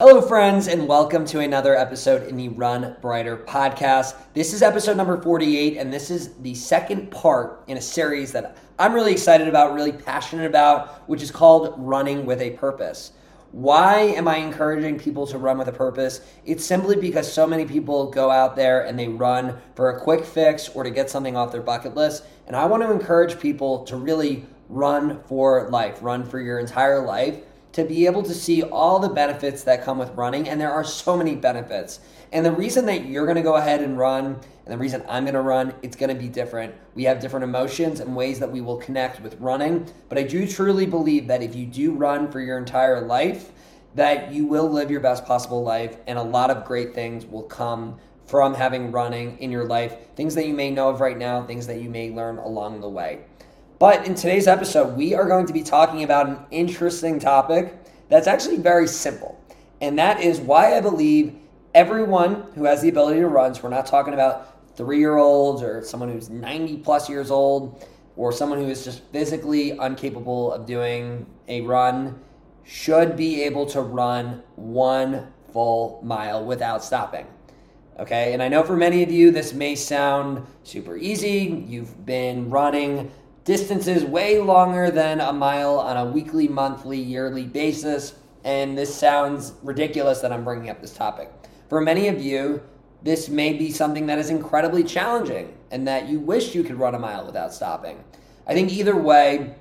Hello, friends, and welcome to another episode in the Run Breiter podcast. This is episode number 48, and this is the second part in a series that I'm really excited about, really passionate about, which is called Running with a Purpose. Why am I encouraging people to run with a purpose? It's simply because so many people go out there and they run for a quick fix or to get something off their bucket list. And I want to encourage people to really run for life, run for your entire life to be able to see all the benefits that come with running. And there are so many benefits. And the reason that you're to go ahead and run, and the reason I'm to run, it's to be different. We have different emotions and ways that we will connect with running. But I do truly believe that if you do run for your entire life, that you will live your best possible life and a lot of great things will come from having running in your life. Things that you may know of right now, things that you may learn along the way. But in today's episode, we are going to be talking about an interesting topic that's actually very simple. And that is why I believe everyone who has the ability to run, so we're not talking about three year olds or someone who's 90 plus years old or someone who is just physically incapable of doing a run, should be able to run one full mile without stopping. Okay, and I know for many of you this may sound super easy. You've been running distances way longer than a mile on a weekly, monthly, yearly basis. And this sounds ridiculous that I'm bringing up this topic. For many of you, this may be something that is incredibly challenging and that you wish you could run a mile without stopping. I think either way,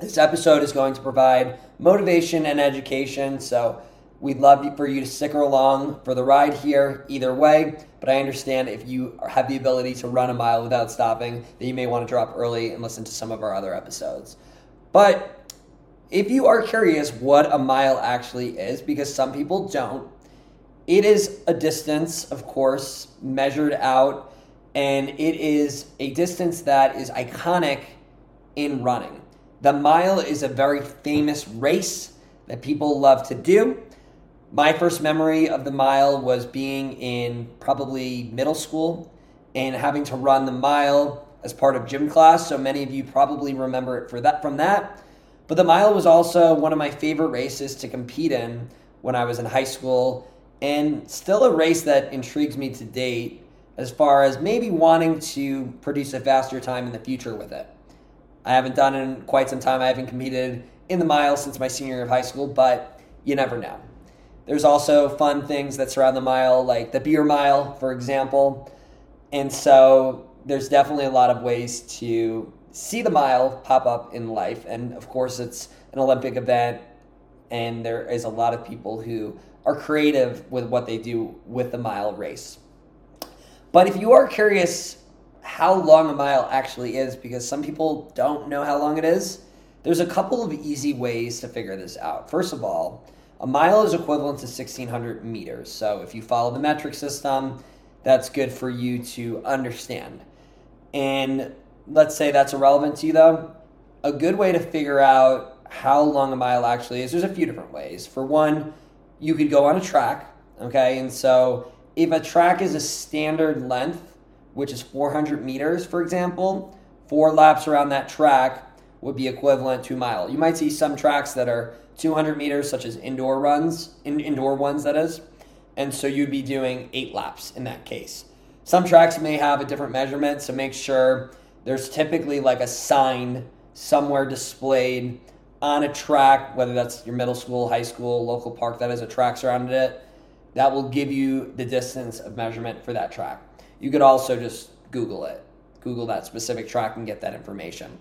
this episode is going to provide motivation and education. So We'd love for you to stick along for the ride here either way, but I understand if you have the ability to run a mile without stopping, that you may want to drop early and listen to some of our other episodes. But if you are curious what a mile actually is, because some people don't, it is a distance, of course, measured out, and it is a distance that is iconic in running. The mile is a very famous race that people love to do. My first memory of the mile was being in probably middle school and having to run the mile as part of gym class. So many of you probably remember it for that from that. But the mile was also one of my favorite races to compete in when I was in high school and still a race that intrigues me to date as far as maybe wanting to produce a faster time in the future with it. I haven't done it in quite some time. I haven't competed in the mile since my senior year of high school, but you never know. There's also fun things that surround the mile, like the beer mile, for example. And so there's definitely a lot of ways to see the mile pop up in life. And of course, it's an Olympic event, and there is a lot of people who are creative with what they do with the mile race. But if you are curious how long a mile actually is, because some people don't know how long it is, there's a couple of easy ways to figure this out. First of all, a mile is equivalent to 1600 meters. So if you follow the metric system, that's good for you to understand. And let's say that's irrelevant to you though. A good way to figure out how long a mile actually is, there's a few different ways. For one, you could go on a track, okay? And so if a track is a standard length, which is 400 meters, for example, four laps around that track would be equivalent to mile. You might see some tracks that are 200 meters, such as indoor runs, in, indoor ones, that is. And so you'd be doing eight laps in that case. Some tracks may have a different measurement, so make sure there's typically like a sign somewhere displayed on a track, whether that's your middle school, high school, local park that has a track surrounded it, that will give you the distance of measurement for that track. You could also just Google it, Google that specific track and get that information.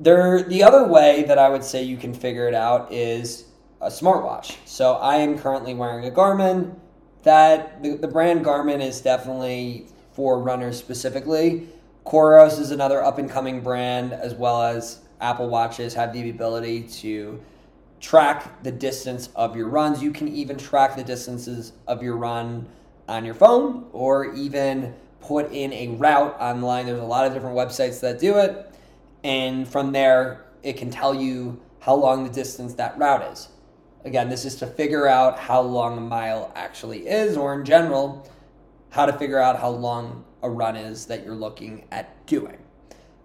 There, the other way that I would say you can figure it out is a smartwatch. So I am currently wearing a Garmin. That the, the brand Garmin is definitely for runners specifically. Coros is another up and coming brand, as well as Apple Watches have the ability to track the distance of your runs. You can even track the distances of your run on your phone or even put in a route online. There's a lot of different websites that do it and from there it can tell you how long the distance that route is. Again, this is to figure out how long a mile actually is, or in general, how to figure out how long a run is that you're looking at doing.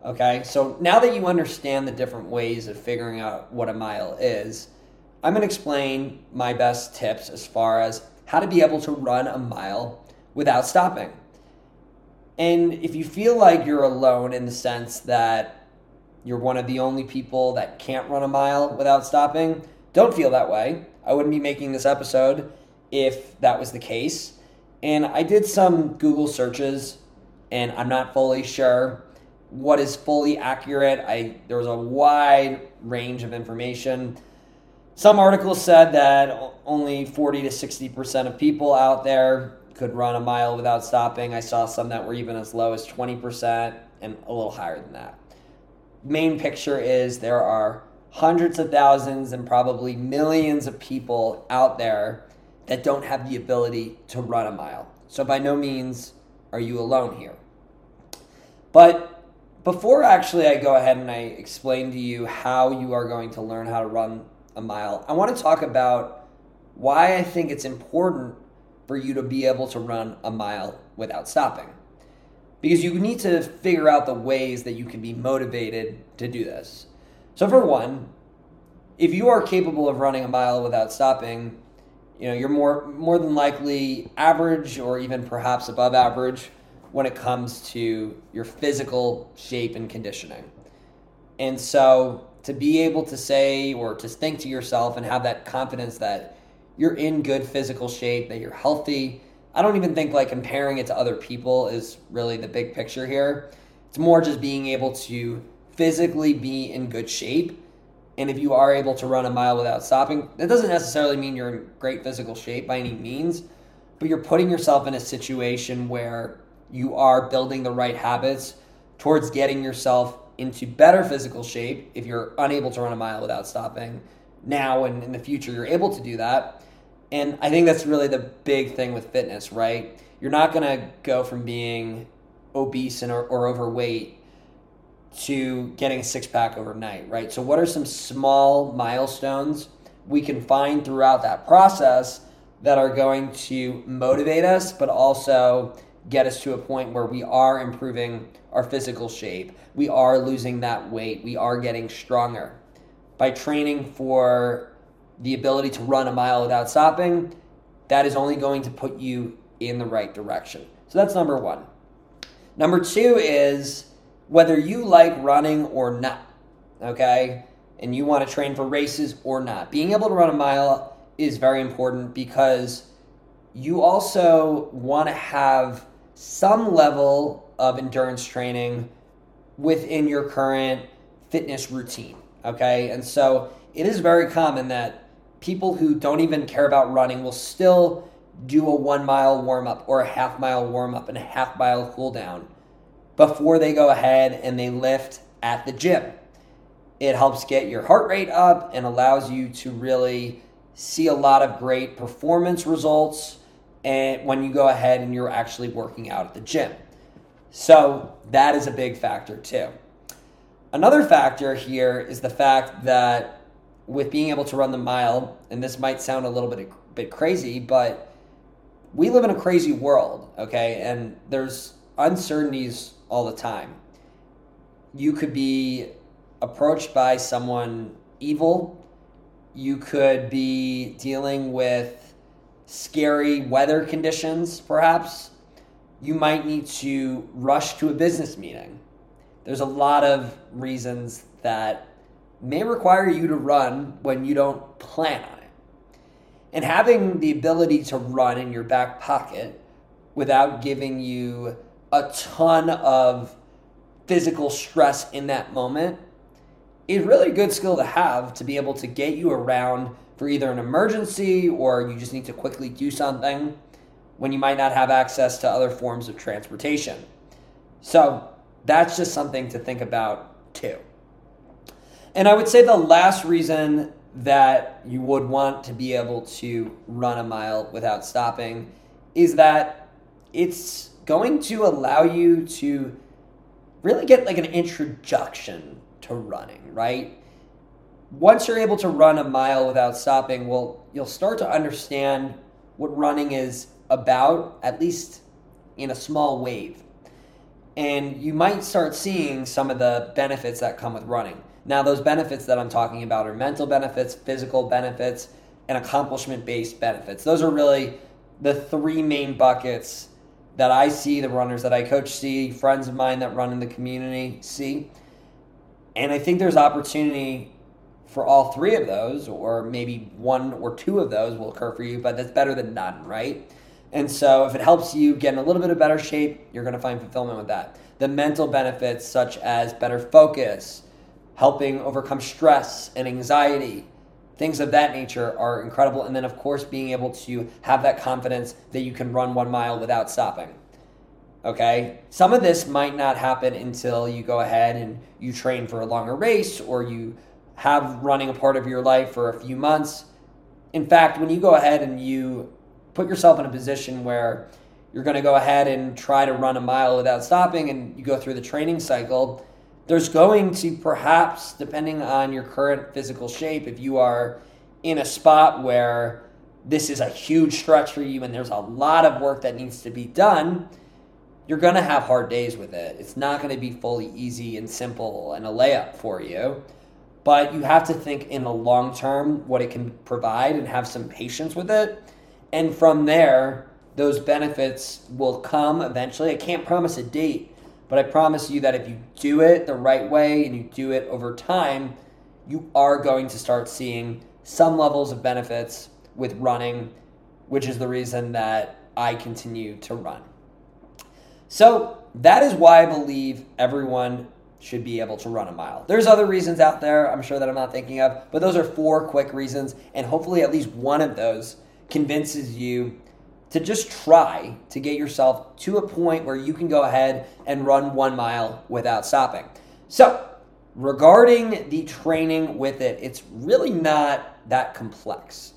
Okay, so now that you understand the different ways of figuring out what a mile is, I'm to explain my best tips as far as how to be able to run a mile without stopping. And if you feel like you're alone in the sense that you're one of the only people that can't run a mile without stopping, don't feel that way. I wouldn't be making this episode if that was the case. And I did some Google searches, and I'm not fully sure what is fully accurate. I there was a wide range of information. Some articles said that only 40 to 60% of people out there could run a mile without stopping. I saw some that were even as low as 20% and a little higher than that. Main picture is there are hundreds of thousands and probably millions of people out there that don't have the ability to run a mile. So, by no means are you alone here. But before actually I go ahead and I explain to you how you are going to learn how to run a mile, I want to talk about why I think it's important for you to be able to run a mile without stopping. Because you need to figure out the ways that you can be motivated to do this. So, for one, if you are capable of running a mile without stopping, you know you're more more than likely average or even perhaps above average when it comes to your physical shape and conditioning. And so, to be able to say or to think to yourself and have that confidence that you're in good physical shape, that you're healthy. I don't even think like comparing it to other people is really the big picture here. It's more just being able to physically be in good shape. And if you are able to run a mile without stopping, that doesn't necessarily mean you're in great physical shape by any means, but you're putting yourself in a situation where you are building the right habits towards getting yourself into better physical shape if you're unable to run a mile without stopping now and in the future you're able to do that and I think that's really the big thing with fitness, right? You're not going to go from being obese and or, or overweight to getting a six pack overnight, right? So, what are some small milestones we can find throughout that process that are going to motivate us, but also get us to a point where we are improving our physical shape, we are losing that weight, we are getting stronger by training for the ability to run a mile without stopping, that is only going to put you in the right direction. So that's number one. Number two is whether you like running or not, okay? And you want to train for races or not. Being able to run a mile is very important because you also want to have some level of endurance training within your current fitness routine, okay? And so it is very common that people who don't even care about running will still do a one mile warm up or a half mile warm up and a half mile cool down before they go ahead and they lift at the gym. It helps get your heart rate up and allows you to really see a lot of great performance results and when you go ahead and you're actually working out at the gym. So that is a big factor too. Another factor here is the fact that with being able to run the mile, and this might sound a little bit bit crazy, but we live in a crazy world, okay? And there's uncertainties all the time. You could be approached by someone evil. You could be dealing with scary weather conditions, perhaps. You might need to rush to a business meeting. There's a lot of reasons that may require you to run when you don't plan on it. And having the ability to run in your back pocket without giving you a ton of physical stress in that moment is really a good skill to have to be able to get you around for either an emergency or you just need to quickly do something when you might not have access to other forms of transportation. So that's just something to think about too. And I would say the last reason that you would want to be able to run a mile without stopping is that it's going to allow you to really get like an introduction to running, right? Once you're able to run a mile without stopping, well, you'll start to understand what running is about, at least in a small wave. And you might start seeing some of the benefits that come with running. Now, those benefits that I'm talking about are mental benefits, physical benefits, and accomplishment based benefits. Those are really the three main buckets that I see, the runners that I coach see, friends of mine that run in the community see. And I think there's opportunity for all three of those, or maybe one or two of those will occur for you, but that's better than none, right? And so if it helps you get in a little bit of better shape, you're going to find fulfillment with that. The mental benefits, such as better focus, helping overcome stress and anxiety, things of that nature are incredible. And then, of course, being able to have that confidence that you can run one mile without stopping. Okay? Some of this might not happen until you go ahead and you train for a longer race or you have running a part of your life for a few months. In fact, when you go ahead and you put yourself in a position where you're going to go ahead and try to run a mile without stopping and you go through the training cycle, there's going to perhaps, depending on your current physical shape, if you are in a spot where this is a huge stretch for you and there's a lot of work that needs to be done, you're going to have hard days with it. It's not going to be fully easy and simple and a layup for you. But you have to think in the long term what it can provide and have some patience with it. And from there, those benefits will come eventually. I can't promise a date, but I promise you that if you do it the right way and you do it over time, you are going to start seeing some levels of benefits with running, which is the reason that I continue to run. So that is why I believe everyone should be able to run a mile. There's other reasons out there, I'm sure that I'm not thinking of, but those are four quick reasons, and hopefully at least one of those convinces you to just try to get yourself to a point where you can go ahead and run one mile without stopping. So, regarding the training with it, it's really not that complex.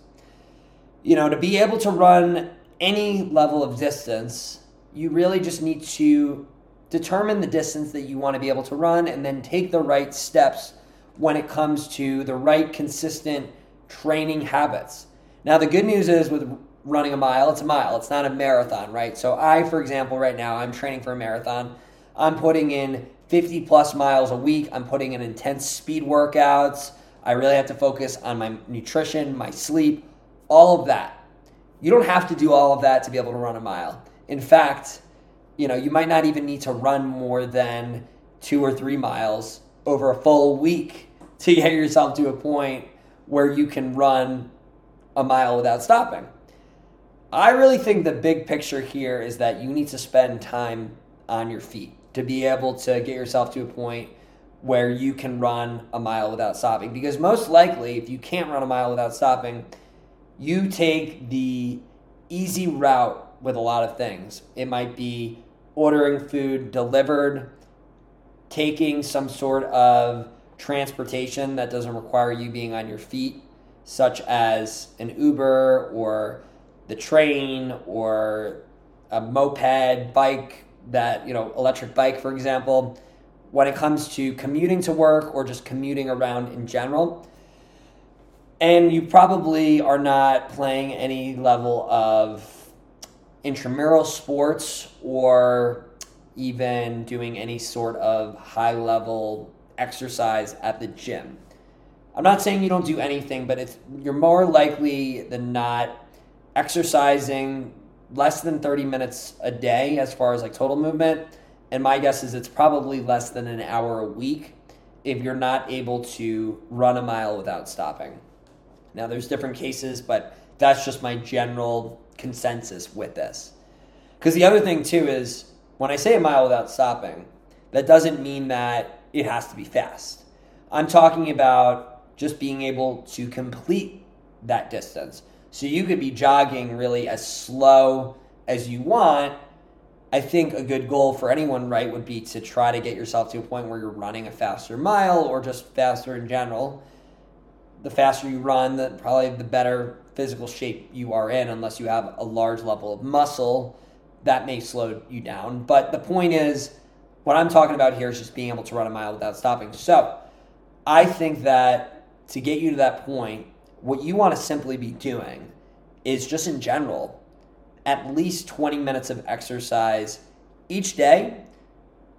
You know, to be able to run any level of distance, you really just need to determine the distance that you want to be able to run and then take the right steps when it comes to the right consistent training habits. Now, the good news is with running a mile, it's a mile, it's not a marathon, right? So, I, for example, right now, I'm training for a marathon. I'm putting in 50 plus miles a week. I'm putting in intense speed workouts. I really have to focus on my nutrition, my sleep, all of that. You don't have to do all of that to be able to run a mile. In fact, you know, you might not even need to run more than two or three miles over a full week to get yourself to a point where you can run a mile without stopping. I really think the big picture here is that you need to spend time on your feet to be able to get yourself to a point where you can run a mile without stopping. Because most likely, if you can't run a mile without stopping, you take the easy route with a lot of things. It might be ordering food delivered, taking some sort of transportation that doesn't require you being on your feet, such as an Uber or the train or a moped, bike, that, you know, electric bike, for example, when it comes to commuting to work or just commuting around in general. And you probably are not playing any level of intramural sports or even doing any sort of high level exercise at the gym. I'm not saying you don't do anything, but it's you're more likely than not exercising less than 30 minutes a day as far as like total movement. And my guess is it's probably less than an hour a week if you're not able to run a mile without stopping. Now, there's different cases, but that's just my general consensus with this. Because the other thing, too, is when I say a mile without stopping, that doesn't mean that it has to be fast. I'm talking about just being able to complete that distance. So you could be jogging really as slow as you want. I think a good goal for anyone, right, would be to try to get yourself to a point where you're running a faster mile or just faster in general. The faster you run, the probably the better physical shape you are in, unless you have a large level of muscle. That may slow you down. But the point is, what I'm talking about here is just being able to run a mile without stopping. So I think that to get you to that point, what you want to simply be doing is just in general, at least 20 minutes of exercise each day,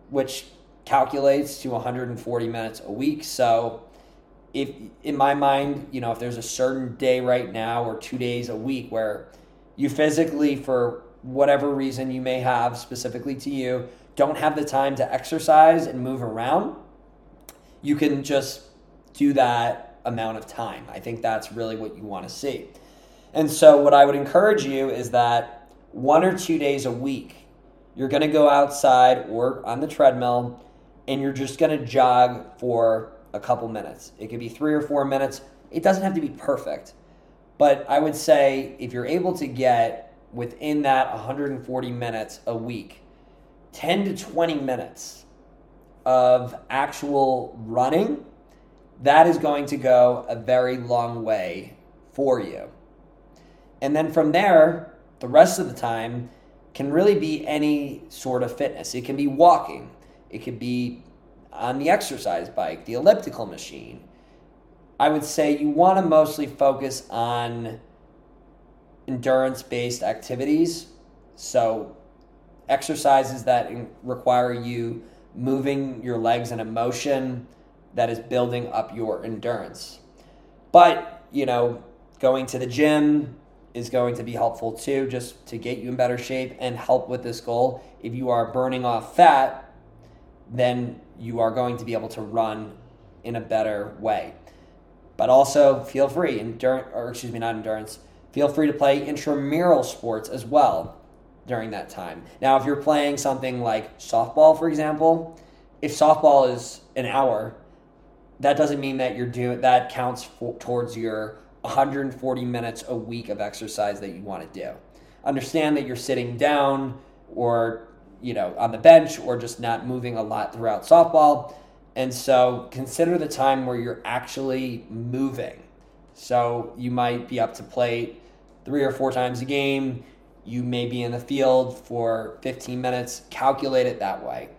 which calculates to 140 minutes a week. So, if in my mind, you know, if there's a certain day right now or two days a week where you physically, for whatever reason you may have specifically to you, don't have the time to exercise and move around, you can just do that amount of time. I think that's really what you want to see. And so, what I would encourage you is that one or two days a week, you're going to go outside or on the treadmill and you're just going to jog for a couple minutes. It could be three or four minutes. It doesn't have to be perfect. But I would say if you're able to get within that 140 minutes a week, 10 to 20 minutes of actual running, that is going to go a very long way for you. And then from there, the rest of the time can really be any sort of fitness. It can be walking, it could be on the exercise bike, the elliptical machine. I would say you want to mostly focus on endurance based activities. So, exercises that require you moving your legs in a motion that is building up your endurance. But, you know, going to the gym is going to be helpful too, just to get you in better shape and help with this goal. If you are burning off fat, then you are going to be able to run in a better way. But also feel free, endurance, or excuse me, not endurance, feel free to play intramural sports as well during that time. Now, if you're playing something like softball, for example, if softball is an hour, that doesn't mean that you're doing that counts for, towards your 140 minutes a week of exercise that you want to do. Understand that you're sitting down or you know, on the bench or just not moving a lot throughout softball. And so consider the time where you're actually moving. So you might be up to plate three or four times a game. You may be in the field for 15 minutes. Calculate it that way.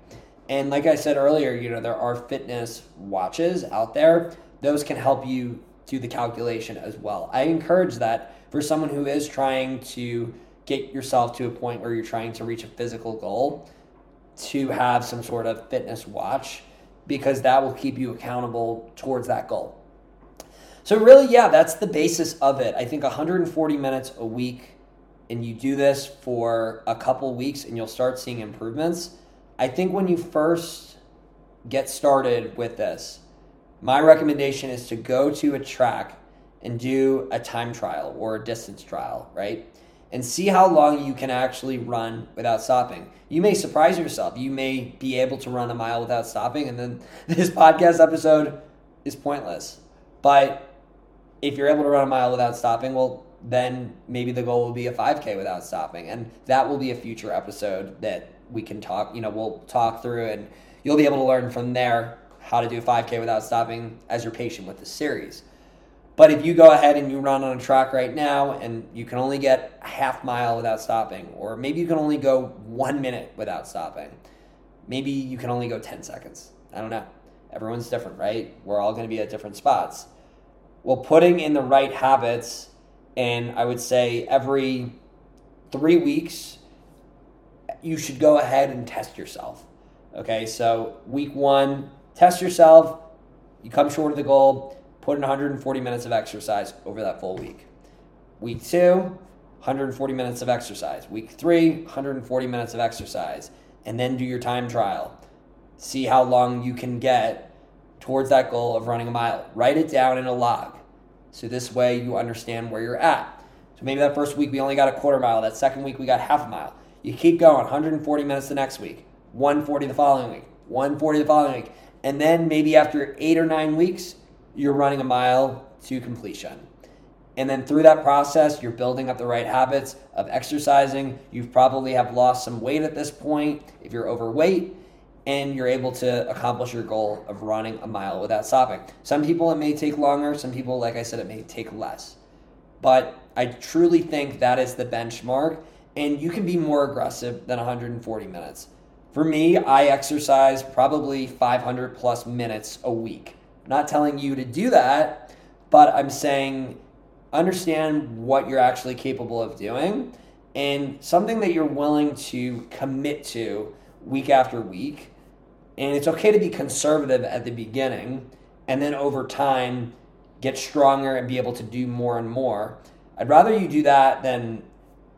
And like I said earlier, you know, there are fitness watches out there. Those can help you do the calculation as well. I encourage that for someone who is trying to get yourself to a point where you're trying to reach a physical goal to have some sort of fitness watch because that will keep you accountable towards that goal. So, really, yeah, that's the basis of it. I think 140 minutes a week, and you do this for a couple weeks and you'll start seeing improvements. I think when you first get started with this, my recommendation is to go to a track and do a time trial or a distance trial, right? and see how long you can actually run without stopping. You may surprise yourself. You may be able to run a mile without stopping, and then this podcast episode is pointless. But if you're able to run a mile without stopping, well, then maybe the goal will be a 5K without stopping. And that will be a future episode that we can talk, you know, we'll talk through, and you'll be able to learn from there how to do a 5K without stopping as you're patient with the series. But if you go ahead and you run on a track right now and you can only get a half mile without stopping, or maybe you can only go one minute without stopping, maybe you can only go 10 seconds. I don't know. Everyone's different, right? We're all going to be at different spots. Well, putting in the right habits, and I would say every three weeks, you should go ahead and test yourself. Okay, so week one, test yourself. You come short of the goal put in 140 minutes of exercise over that full week. Week two, 140 minutes of exercise. Week three, 140 minutes of exercise. And then do your time trial. See how long you can get towards that goal of running a mile. Write it down in a log. So this way you understand where you're at. So maybe that first week we only got a quarter mile. That second week we got half a mile. You keep going, 140 minutes the next week, 140 the following week, 140 the following week. And then maybe after eight or nine weeks, you're running a mile to completion. And then through that process, you're building up the right habits of exercising. You probably have lost some weight at this point if you're overweight, and you're able to accomplish your goal of running a mile without stopping. Some people it may take longer, some people, like I said, it may take less. But I truly think that is the benchmark, and you can be more aggressive than 140 minutes. For me, I exercise probably 500 plus minutes a week not telling you to do that, but I'm saying understand what you're actually capable of doing and something that you're willing to commit to week after week And it's okay to be conservative at the beginning and then over time get stronger and be able to do more and more. I'd rather you do that than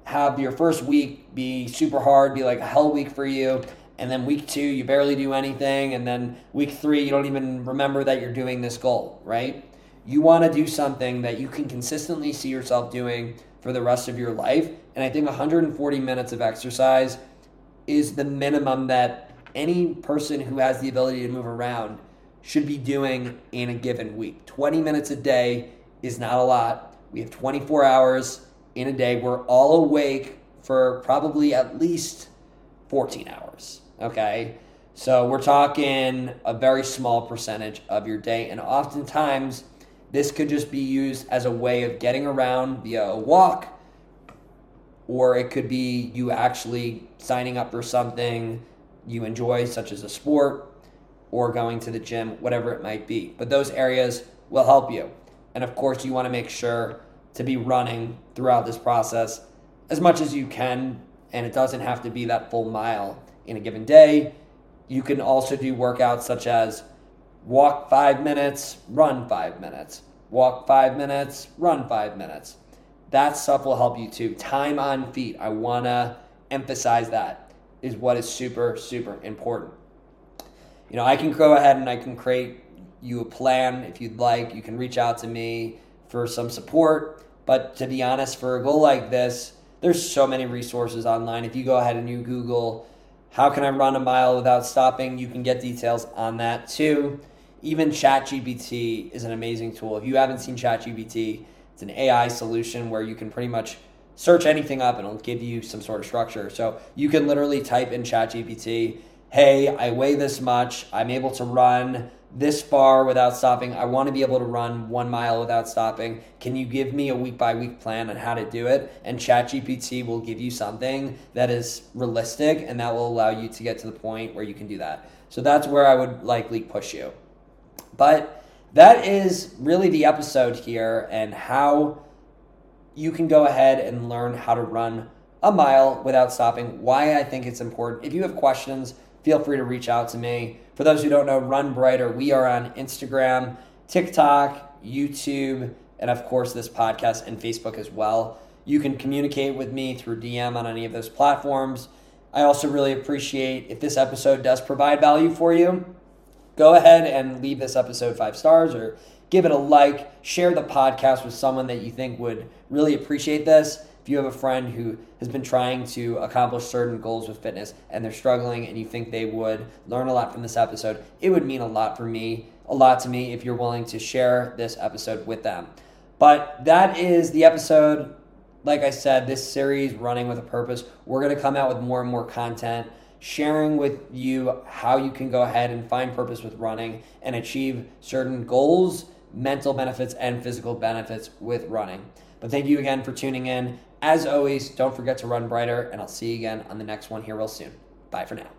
have your first week be super hard, be like a hell week for you, and then week two you barely do anything, and then week three you don't even remember that you're doing this goal, right? You want to do something that you can consistently see yourself doing for the rest of your life. And I think 140 minutes of exercise is the minimum that any person who has the ability to move around should be doing in a given week. 20 minutes a day is not a lot. We have 24 hours in a day. We're all awake for probably at least 14 hours. Okay. So we're talking a very small percentage of your day. And oftentimes, this could just be used as a way of getting around via a walk, or it could be you actually signing up for something you enjoy, such as a sport or going to the gym, whatever it might be. But those areas will help you. And of course, you want to make sure to be running throughout this process as much as you can. And it doesn't have to be that full mile in a given day. You can also do workouts such as walk five minutes, run five minutes, walk five minutes, run five minutes. That stuff will help you too. Time on feet, I want to emphasize that is what is super, super important. You know, I can go ahead and I can create you a plan if you'd like. You can reach out to me for some support. But to be honest, for a goal like this, there's so many resources online. If you go ahead and you Google, how can I run a mile without stopping, you can get details on that too. Even ChatGPT is an amazing tool. If you haven't seen ChatGPT, it's an AI solution where you can pretty much search anything up and it'll give you some sort of structure. So you can literally type in ChatGPT, hey, I weigh this much, I'm able to run this far without stopping. I want to be able to run one mile without stopping. Can you give me a week by week plan on how to do it? And ChatGPT will give you something that is realistic and that will allow you to get to the point where you can do that. So that's where I would likely push you. But that is really the episode here and how you can go ahead and learn how to run a mile without stopping. Why I think it's important. If you have questions, feel free to reach out to me. For those who don't know, Run Breiter, we are on Instagram, TikTok, YouTube, and of course, this podcast and Facebook as well. You can communicate with me through DM on any of those platforms. I also really appreciate if this episode does provide value for you, go ahead and leave this episode five stars or give it a like. Share the podcast with someone that you think would really appreciate this if you have a friend who has been trying to accomplish certain goals with fitness and they're struggling and you think they would learn a lot from this episode, it would mean a lot for me, a lot to me if you're willing to share this episode with them. But that is the episode. Like I said, this series running with a purpose. We're going to come out with more and more content, sharing with you how you can go ahead and find purpose with running and achieve certain goals, mental benefits, and physical benefits with running. But thank you again for tuning in. As always, don't forget to run Breiter, and I'll see you again on the next one here real soon. Bye for now.